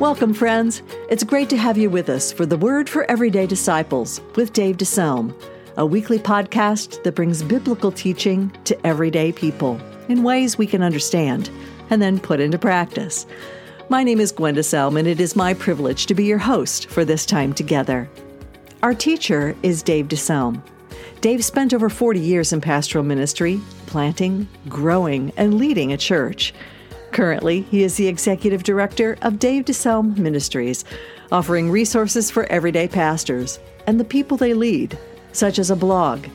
Welcome, friends. It's great to have you with us for the Word for Everyday Disciples with Dave DeSelm, a weekly podcast that brings biblical teaching to everyday people in ways we can understand and then put into practice. My name is Gwen DeSelm, and it is my privilege to be your host for this time together. Our teacher is Dave DeSelm. Dave spent over 40 years in pastoral ministry, planting, growing, and leading a church. Currently, he is the executive director of Dave DeSelm Ministries, offering resources for everyday pastors and the people they lead, such as a blog,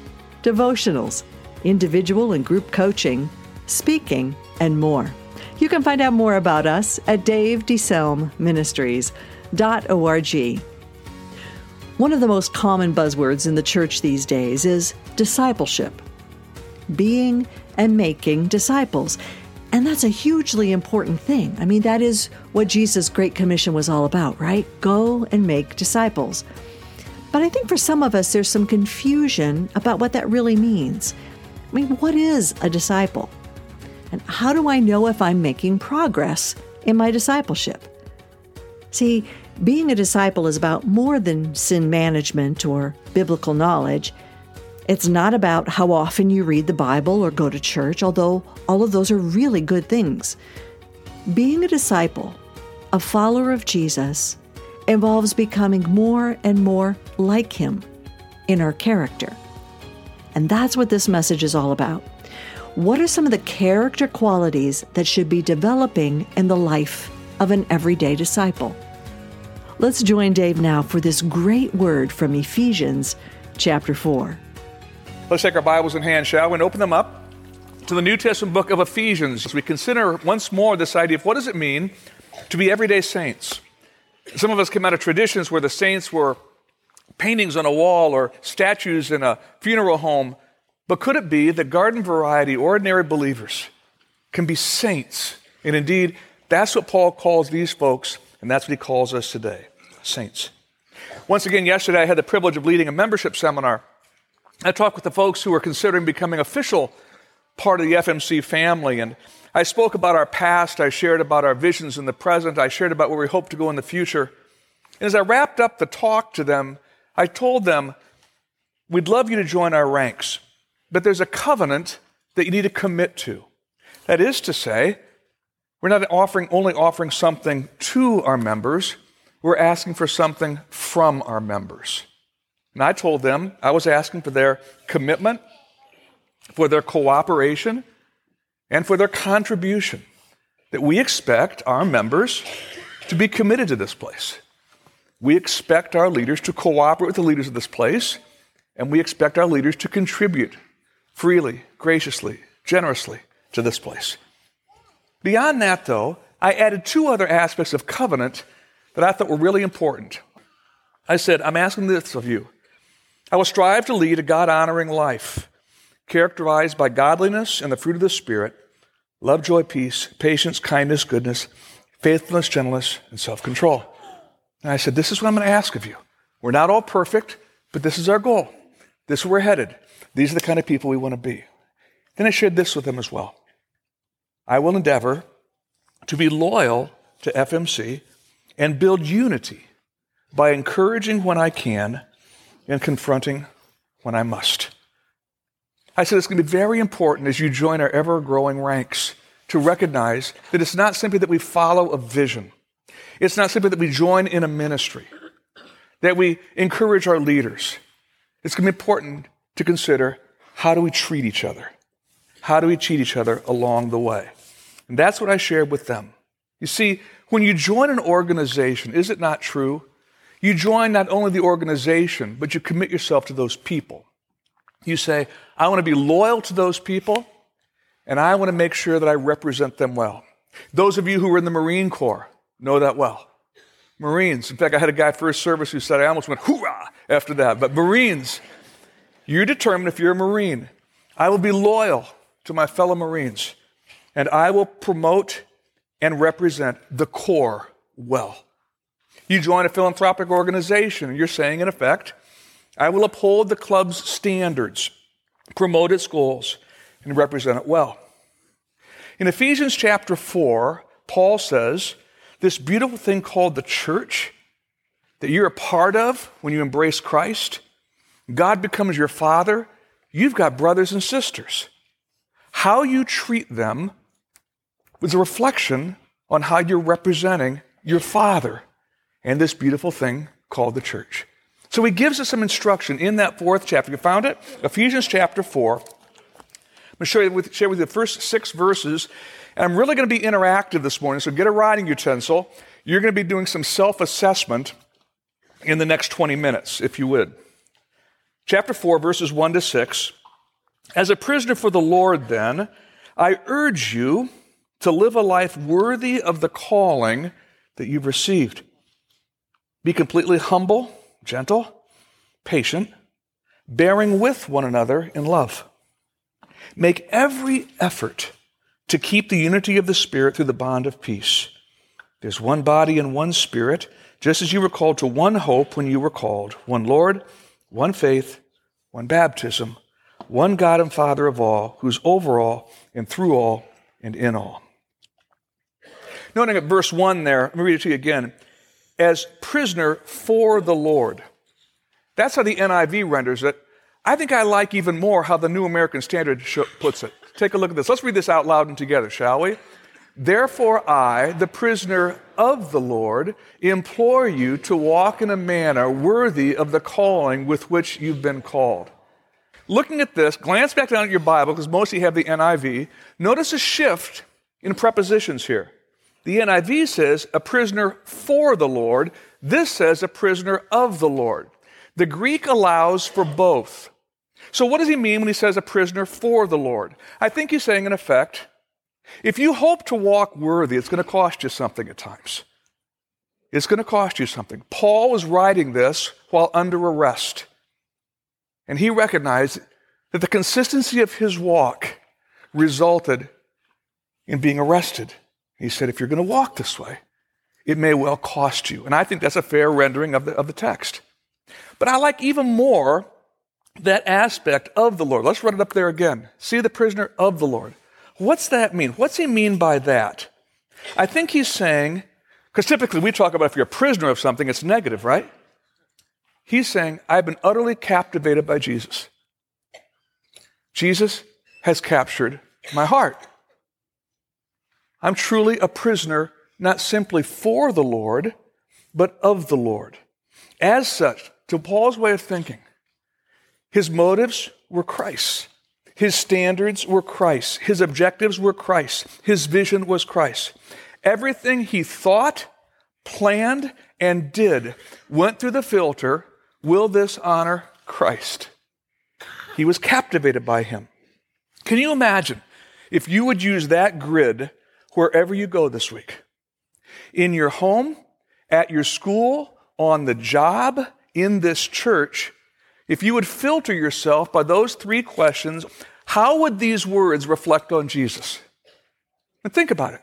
devotionals, individual and group coaching, speaking, and more. You can find out more about us at davedeselmministries.org. One of the most common buzzwords in the church these days is discipleship. Being and making disciples. And that's a hugely important thing. I mean, that is what Jesus' Great Commission was all about, right? Go and make disciples. But I think for some of us, there's some confusion about what that really means. I mean, what is a disciple? And how do I know if I'm making progress in my discipleship? See, being a disciple is about more than sin management or biblical knowledge. It's not about how often you read the Bible or go to church, although all of those are really good things. Being a disciple, a follower of Jesus, involves becoming more and more like Him in our character. And that's what this message is all about. What are some of the character qualities that should be developing in the life of an everyday disciple? Let's join Dave now for this great word from Ephesians chapter 4. Let's take our Bibles in hand, shall we, and open them up to the New Testament book of Ephesians as we consider once more this idea of what does it mean to be everyday saints. Some of us came out of traditions where the saints were paintings on a wall or statues in a funeral home, but could it be that garden variety, ordinary believers can be saints? And indeed, that's what Paul calls these folks, and that's what he calls us today saints. Once again, yesterday I had the privilege of leading a membership seminar I talked with the folks who are considering becoming official part of the FMC family, and I spoke about our past, I shared about our visions in the present, I shared about where we hope to go in the future. And as I wrapped up the talk to them, I told them, We'd love you to join our ranks, but there's a covenant that you need to commit to. That is to say, we're not offering, only offering something to our members, we're asking for something from our members. And I told them I was asking for their commitment, for their cooperation, and for their contribution. That we expect our members to be committed to this place. We expect our leaders to cooperate with the leaders of this place, and we expect our leaders to contribute freely, graciously, generously to this place. Beyond that, though, I added two other aspects of covenant that I thought were really important. I said, I'm asking this of you I will strive to lead a God honoring life, characterized by godliness and the fruit of the Spirit love, joy, peace, patience, kindness, goodness, faithfulness, gentleness, and self control. And I said, This is what I'm going to ask of you. We're not all perfect, but this is our goal. This is where we're headed. These are the kind of people we want to be. Then I shared this with them as well. I will endeavor to be loyal to FMC and build unity by encouraging when I can and confronting when I must. I said it's going to be very important as you join our ever growing ranks to recognize that it's not simply that we follow a vision, it's not simply that we join in a ministry, that we encourage our leaders. It's going to be important to consider how do we treat each other? How do we treat each other along the way? And that's what I shared with them. You see, when you join an organization, is it not true you join not only the organization, but you commit yourself to those people. You say, I want to be loyal to those people, and I want to make sure that I represent them well. Those of you who were in the Marine Corps know that well. Marines, in fact, I had a guy first service who said, I almost went hoorah after that. But Marines, you determine if you're a Marine. I will be loyal to my fellow Marines, and I will promote and represent the Corps well. You join a philanthropic organization, and you're saying, in effect, I will uphold the club's standards, promote its goals, and represent it well. In Ephesians chapter 4, Paul says this beautiful thing called the church that you're a part of when you embrace Christ. God becomes your father. You've got brothers and sisters. How you treat them is a reflection on how you're representing your father and this beautiful thing called the church. So he gives us some instruction in that fourth chapter. You found it? Ephesians chapter 4. I'm going to share with, share with you the first six verses. And I'm really going to be interactive this morning, so get a writing utensil. You're going to be doing some self assessment in the next 20 minutes, if you would. Chapter 4, verses 1 to 6. As a prisoner for the Lord, then, I urge you to live a life worthy of the calling that you've received. Be completely humble, gentle, patient, bearing with one another in love. Make every effort to keep the unity of the Spirit through the bond of peace. There's one body and one Spirit, just as you were called to one hope when you were called one Lord, one faith, one baptism, one God and Father of all, who's over all and through all and in all. Noting at verse 1 there, let me read it to you again. As prisoner for the Lord. That's how the NIV renders it. I think I like even more how the New American Standard puts it. Take a look at this. Let's read this out loud and together, shall we? Therefore, I, the prisoner of the Lord, implore you to walk in a manner worthy of the calling with which you've been called. Looking at this, glance back down at your Bible, because most of you have the NIV. Notice a shift in prepositions here. The NIV says a prisoner for the Lord. This says a prisoner of the Lord. The Greek allows for both. So, what does he mean when he says a prisoner for the Lord? I think he's saying, in effect, if you hope to walk worthy, it's going to cost you something at times. It's going to cost you something. Paul was writing this while under arrest. And he recognized that the consistency of his walk resulted in being arrested. He said, if you're going to walk this way, it may well cost you. And I think that's a fair rendering of the, of the text. But I like even more that aspect of the Lord. Let's run it up there again. See the prisoner of the Lord. What's that mean? What's he mean by that? I think he's saying, because typically we talk about if you're a prisoner of something, it's negative, right? He's saying, I've been utterly captivated by Jesus. Jesus has captured my heart. I'm truly a prisoner, not simply for the Lord, but of the Lord. As such, to Paul's way of thinking, his motives were Christ. His standards were Christ. His objectives were Christ. His vision was Christ. Everything he thought, planned, and did went through the filter Will this honor Christ? He was captivated by him. Can you imagine if you would use that grid wherever you go this week? In your home, at your school, on the job, in this church, if you would filter yourself by those three questions, how would these words reflect on Jesus? And think about it.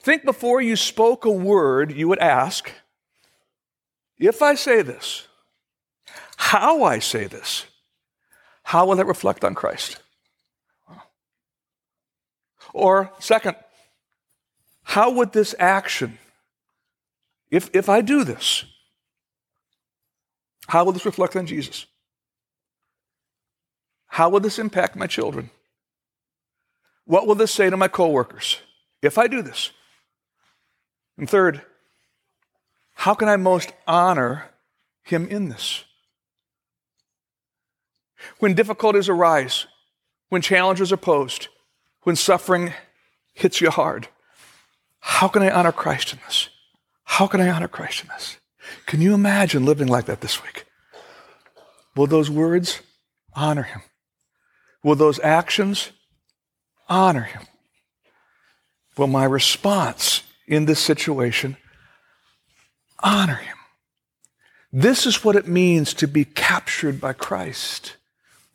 Think before you spoke a word, you would ask, if I say this, how I say this, how will it reflect on Christ? Or, second, how would this action, if, if I do this, how will this reflect on Jesus? How will this impact my children? What will this say to my coworkers if I do this? And third, how can I most honor him in this? When difficulties arise, when challenges are posed, when suffering hits you hard, how can I honor Christ in this? How can I honor Christ in this? Can you imagine living like that this week? Will those words honor him? Will those actions honor him? Will my response in this situation honor him. This is what it means to be captured by Christ.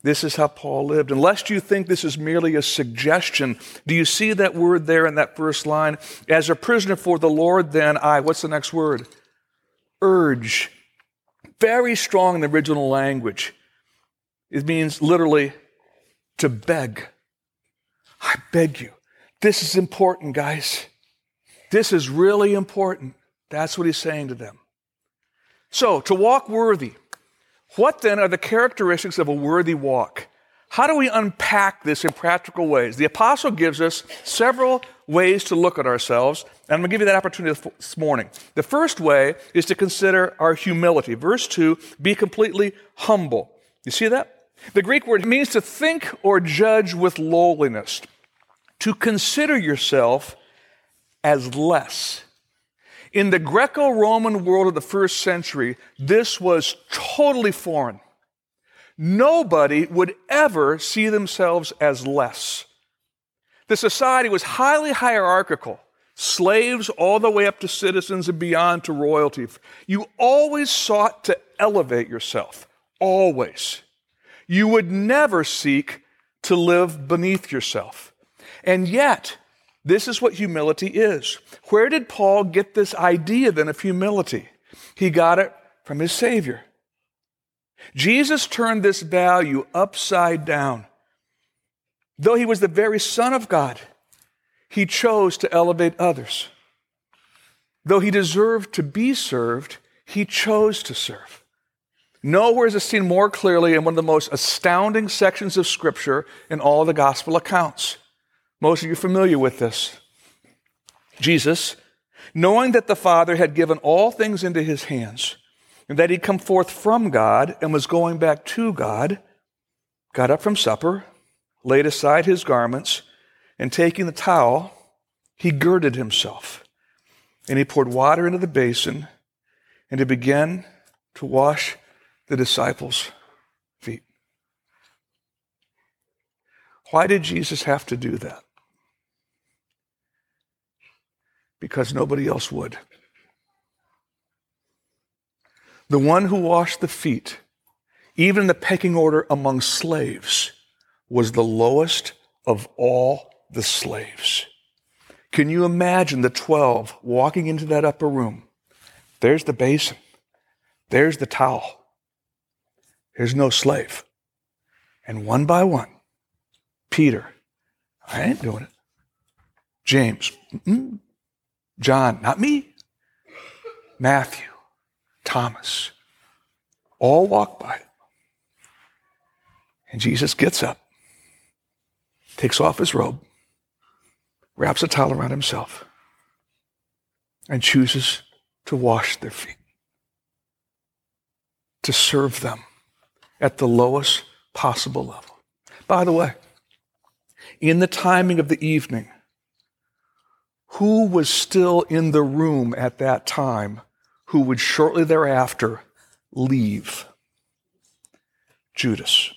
This is how Paul lived. Unless you think this is merely a suggestion, do you see that word there in that first line? As a prisoner for the Lord, then I, what's the next word? Urge. Very strong in the original language. It means literally to beg. I beg you. This is important, guys. This is really important. That's what he's saying to them. So, to walk worthy, what then are the characteristics of a worthy walk? How do we unpack this in practical ways? The apostle gives us several ways to look at ourselves, and I'm going to give you that opportunity this morning. The first way is to consider our humility. Verse 2 be completely humble. You see that? The Greek word means to think or judge with lowliness, to consider yourself as less. In the Greco Roman world of the first century, this was totally foreign. Nobody would ever see themselves as less. The society was highly hierarchical, slaves all the way up to citizens and beyond to royalty. You always sought to elevate yourself, always. You would never seek to live beneath yourself. And yet, this is what humility is. Where did Paul get this idea then of humility? He got it from his Savior. Jesus turned this value upside down. Though he was the very Son of God, he chose to elevate others. Though he deserved to be served, he chose to serve. Nowhere is this seen more clearly in one of the most astounding sections of Scripture in all the gospel accounts. Most of you are familiar with this. Jesus, knowing that the Father had given all things into his hands, and that he'd come forth from God and was going back to God, got up from supper, laid aside his garments, and taking the towel, he girded himself. And he poured water into the basin, and he began to wash the disciples' feet. Why did Jesus have to do that? because nobody else would. The one who washed the feet, even the pecking order among slaves, was the lowest of all the slaves. Can you imagine the 12 walking into that upper room? There's the basin, there's the towel, there's no slave. And one by one, Peter, I ain't doing it. James, mm John, not me, Matthew, Thomas, all walk by. And Jesus gets up, takes off his robe, wraps a towel around himself, and chooses to wash their feet, to serve them at the lowest possible level. By the way, in the timing of the evening, who was still in the room at that time who would shortly thereafter leave? Judas.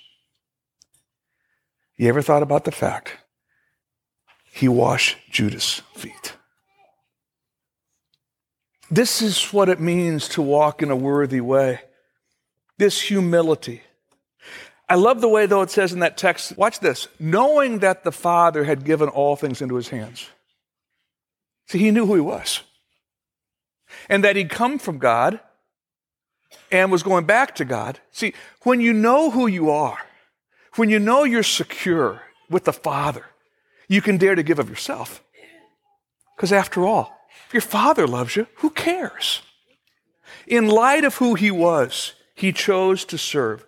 You ever thought about the fact he washed Judas' feet? This is what it means to walk in a worthy way. This humility. I love the way, though, it says in that text, watch this, knowing that the Father had given all things into his hands. See, he knew who he was. And that he'd come from God and was going back to God. See, when you know who you are, when you know you're secure with the Father, you can dare to give of yourself. Because after all, if your Father loves you, who cares? In light of who he was, he chose to serve.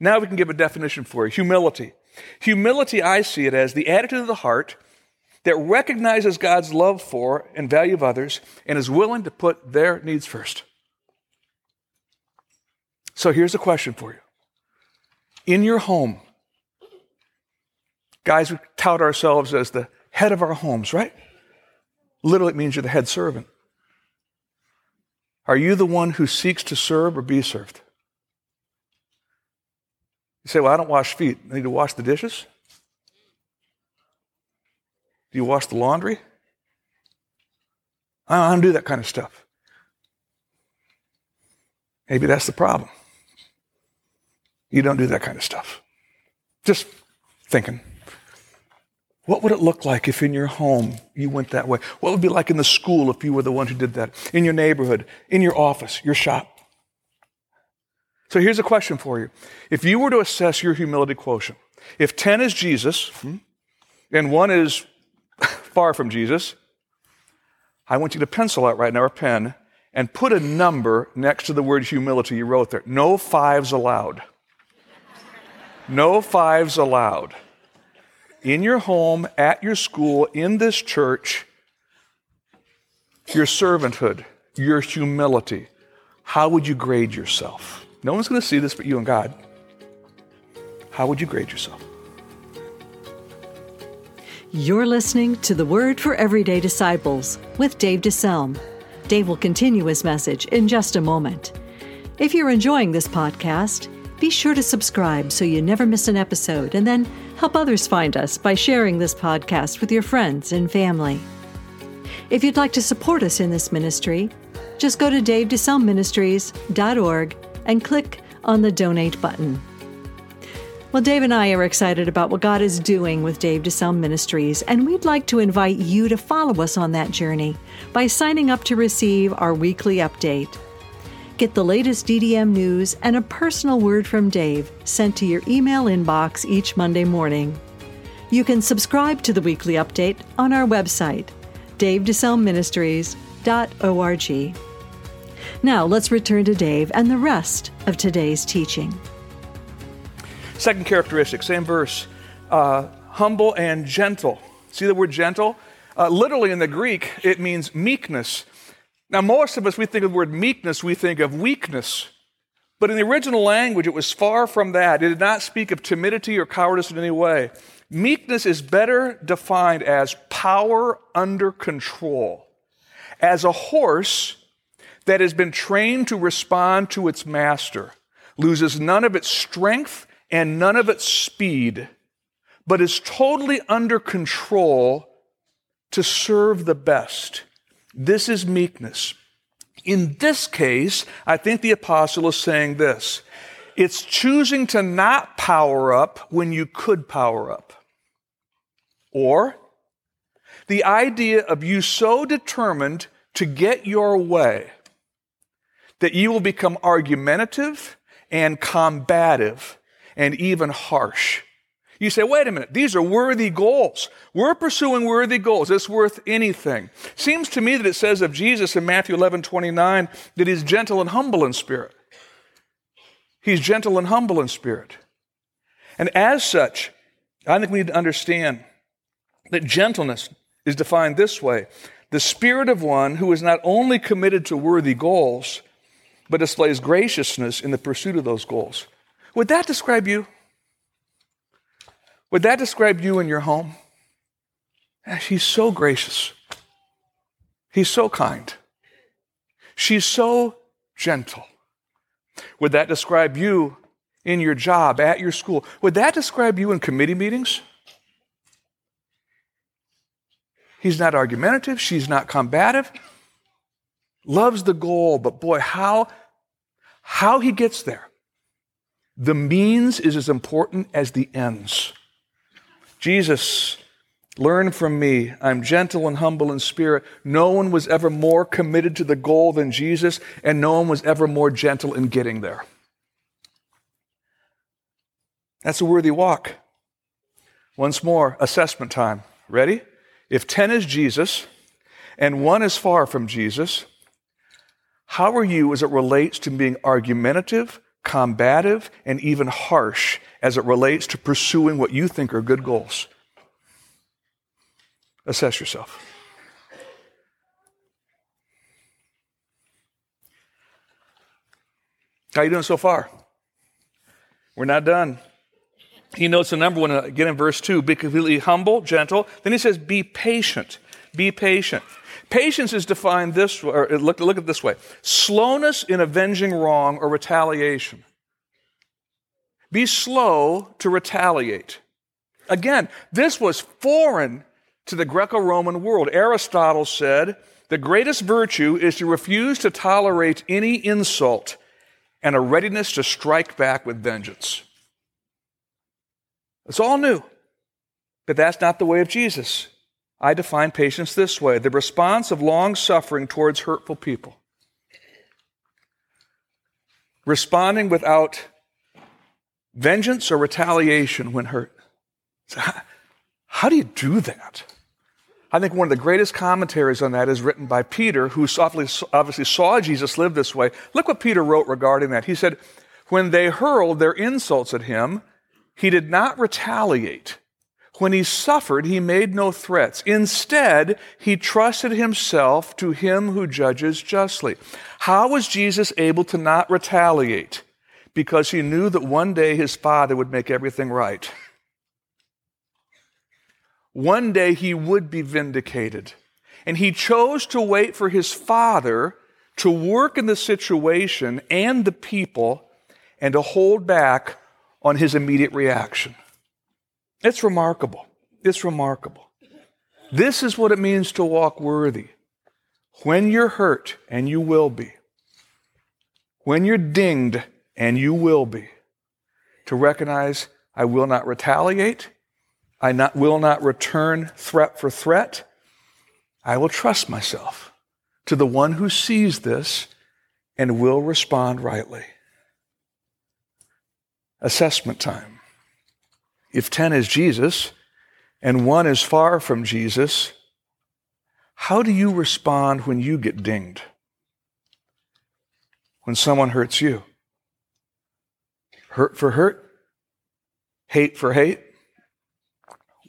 Now we can give a definition for you humility. Humility, I see it as the attitude of the heart that recognizes God's love for and value of others and is willing to put their needs first. So here's a question for you. In your home, guys, we tout ourselves as the head of our homes, right? Literally, it means you're the head servant. Are you the one who seeks to serve or be served? You say, Well, I don't wash feet. I need to wash the dishes? Do you wash the laundry? I don't do that kind of stuff. Maybe that's the problem. You don't do that kind of stuff. Just thinking. What would it look like if in your home you went that way? What would it be like in the school if you were the one who did that? In your neighborhood, in your office, your shop? So here's a question for you. If you were to assess your humility quotient, if 10 is Jesus hmm, and 1 is far from Jesus, I want you to pencil out right now, or pen, and put a number next to the word humility you wrote there. No fives allowed. No fives allowed. In your home, at your school, in this church, your servanthood, your humility. How would you grade yourself? No one's going to see this but you and God. How would you grade yourself? You're listening to the Word for Everyday Disciples with Dave DeSelm. Dave will continue his message in just a moment. If you're enjoying this podcast, be sure to subscribe so you never miss an episode and then help others find us by sharing this podcast with your friends and family. If you'd like to support us in this ministry, just go to davedeselmministries.org and click on the donate button. Well, Dave and I are excited about what God is doing with Dave DeSelm Ministries, and we'd like to invite you to follow us on that journey by signing up to receive our weekly update. Get the latest DDM news and a personal word from Dave sent to your email inbox each Monday morning. You can subscribe to the weekly update on our website, davedeselmministries.org. Now, let's return to Dave and the rest of today's teaching. Second characteristic, same verse uh, humble and gentle. See the word gentle? Uh, literally in the Greek, it means meekness. Now, most of us, we think of the word meekness, we think of weakness. But in the original language, it was far from that. It did not speak of timidity or cowardice in any way. Meekness is better defined as power under control. As a horse that has been trained to respond to its master loses none of its strength and none of its speed, but is totally under control to serve the best. This is meekness. In this case, I think the apostle is saying this it's choosing to not power up when you could power up. Or the idea of you so determined to get your way that you will become argumentative and combative and even harsh. You say, wait a minute, these are worthy goals. We're pursuing worthy goals. It's worth anything. Seems to me that it says of Jesus in Matthew 11 29 that he's gentle and humble in spirit. He's gentle and humble in spirit. And as such, I think we need to understand that gentleness is defined this way the spirit of one who is not only committed to worthy goals, but displays graciousness in the pursuit of those goals. Would that describe you? Would that describe you in your home? She's so gracious. He's so kind. She's so gentle. Would that describe you in your job, at your school? Would that describe you in committee meetings? He's not argumentative, she's not combative. Loves the goal, but boy, how how he gets there. The means is as important as the ends. Jesus, learn from me. I'm gentle and humble in spirit. No one was ever more committed to the goal than Jesus, and no one was ever more gentle in getting there. That's a worthy walk. Once more, assessment time. Ready? If 10 is Jesus and 1 is far from Jesus, how are you as it relates to being argumentative, combative, and even harsh as it relates to pursuing what you think are good goals. Assess yourself. How are you doing so far? We're not done. He notes the number one uh, again in verse 2 be completely humble, gentle. Then he says, be patient. Be patient. Patience is defined this way, or uh, look, look at this way slowness in avenging wrong or retaliation. Be slow to retaliate. Again, this was foreign to the Greco Roman world. Aristotle said the greatest virtue is to refuse to tolerate any insult and a readiness to strike back with vengeance. It's all new, but that's not the way of Jesus. I define patience this way the response of long suffering towards hurtful people. Responding without vengeance or retaliation when hurt. So how, how do you do that? I think one of the greatest commentaries on that is written by Peter, who obviously saw Jesus live this way. Look what Peter wrote regarding that. He said, When they hurled their insults at him, he did not retaliate. When he suffered, he made no threats. Instead, he trusted himself to him who judges justly. How was Jesus able to not retaliate? Because he knew that one day his Father would make everything right. One day he would be vindicated. And he chose to wait for his father to work in the situation and the people and to hold back on his immediate reaction. It's remarkable. It's remarkable. This is what it means to walk worthy. When you're hurt, and you will be, when you're dinged, and you will be, to recognize I will not retaliate, I not, will not return threat for threat. I will trust myself to the one who sees this and will respond rightly. Assessment time. If 10 is Jesus and 1 is far from Jesus, how do you respond when you get dinged? When someone hurts you? Hurt for hurt? Hate for hate?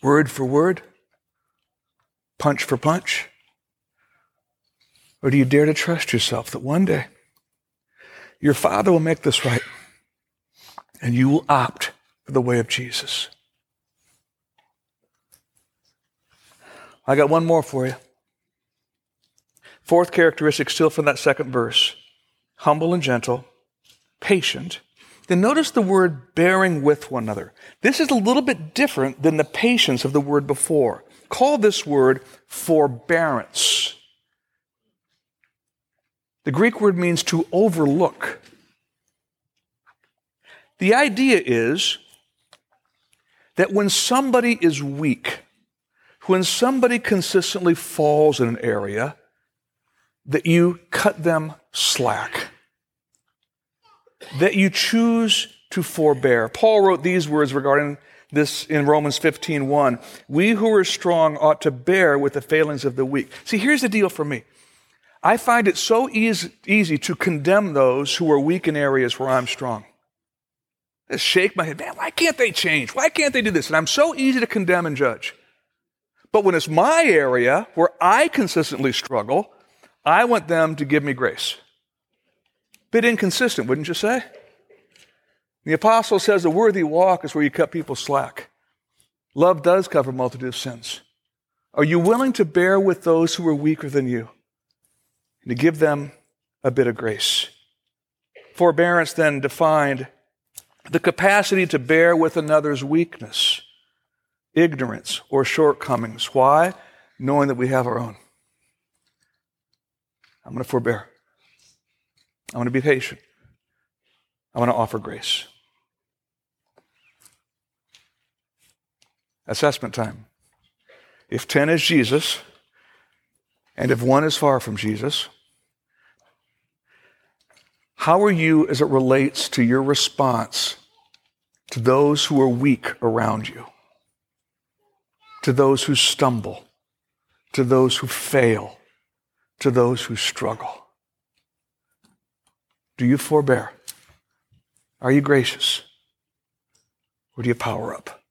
word for word, punch for punch? Or do you dare to trust yourself that one day your Father will make this right and you will opt for the way of Jesus? I got one more for you. Fourth characteristic, still from that second verse humble and gentle, patient, then notice the word bearing with one another. This is a little bit different than the patience of the word before. Call this word forbearance. The Greek word means to overlook. The idea is that when somebody is weak, when somebody consistently falls in an area, that you cut them slack that you choose to forbear. Paul wrote these words regarding this in Romans 15:1. We who are strong ought to bear with the failings of the weak. See, here's the deal for me. I find it so easy, easy to condemn those who are weak in areas where I'm strong. I shake my head, man, why can't they change? Why can't they do this? And I'm so easy to condemn and judge. But when it's my area where I consistently struggle, I want them to give me grace. Bit inconsistent, wouldn't you say? The apostle says a worthy walk is where you cut people slack. Love does cover a multitude of sins. Are you willing to bear with those who are weaker than you and to give them a bit of grace? Forbearance, then, defined the capacity to bear with another's weakness, ignorance, or shortcomings. Why? Knowing that we have our own. I'm going to forbear. I'm going to be patient. I want to offer grace. Assessment time. If 10 is Jesus, and if 1 is far from Jesus, how are you as it relates to your response to those who are weak around you, to those who stumble, to those who fail, to those who struggle? Do you forbear? Are you gracious? Or do you power up?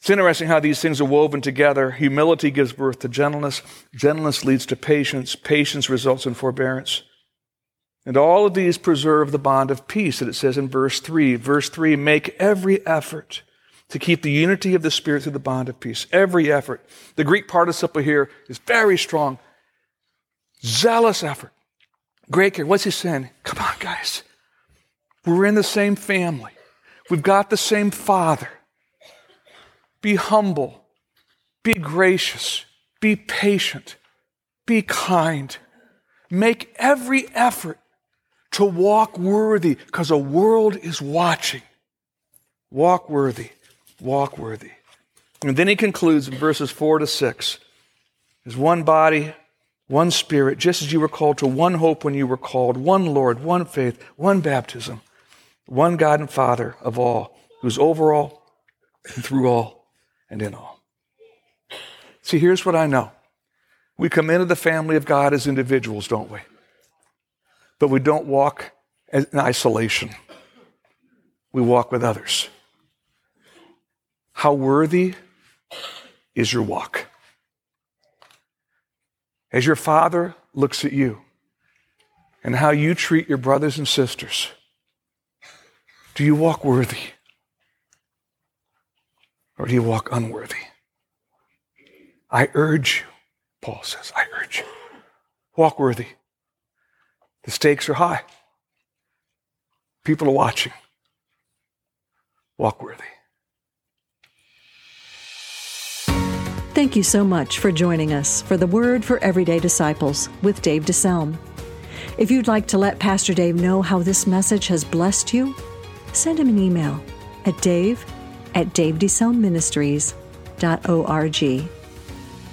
It's interesting how these things are woven together. Humility gives birth to gentleness. Gentleness leads to patience. Patience results in forbearance. And all of these preserve the bond of peace that it says in verse 3. Verse 3 make every effort to keep the unity of the Spirit through the bond of peace. Every effort. The Greek participle here is very strong zealous effort. Great care. What's he saying? Come on, guys. We're in the same family. We've got the same father. Be humble. Be gracious. Be patient. Be kind. Make every effort to walk worthy because a world is watching. Walk worthy. Walk worthy. And then he concludes in verses 4 to 6. There's one body, one Spirit, just as you were called to one hope when you were called, one Lord, one faith, one baptism, one God and Father of all, who's over all and through all and in all. See, here's what I know. We come into the family of God as individuals, don't we? But we don't walk in isolation. We walk with others. How worthy is your walk? As your father looks at you and how you treat your brothers and sisters, do you walk worthy? Or do you walk unworthy? I urge you, Paul says, I urge you, walk worthy. The stakes are high. People are watching. Walk worthy. Thank you so much for joining us for the Word for Everyday Disciples with Dave DeSelm. If you'd like to let Pastor Dave know how this message has blessed you, send him an email at dave at davedeselmministries.org.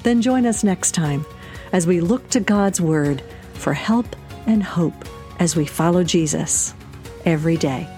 Then join us next time as we look to God's Word for help and hope as we follow Jesus every day.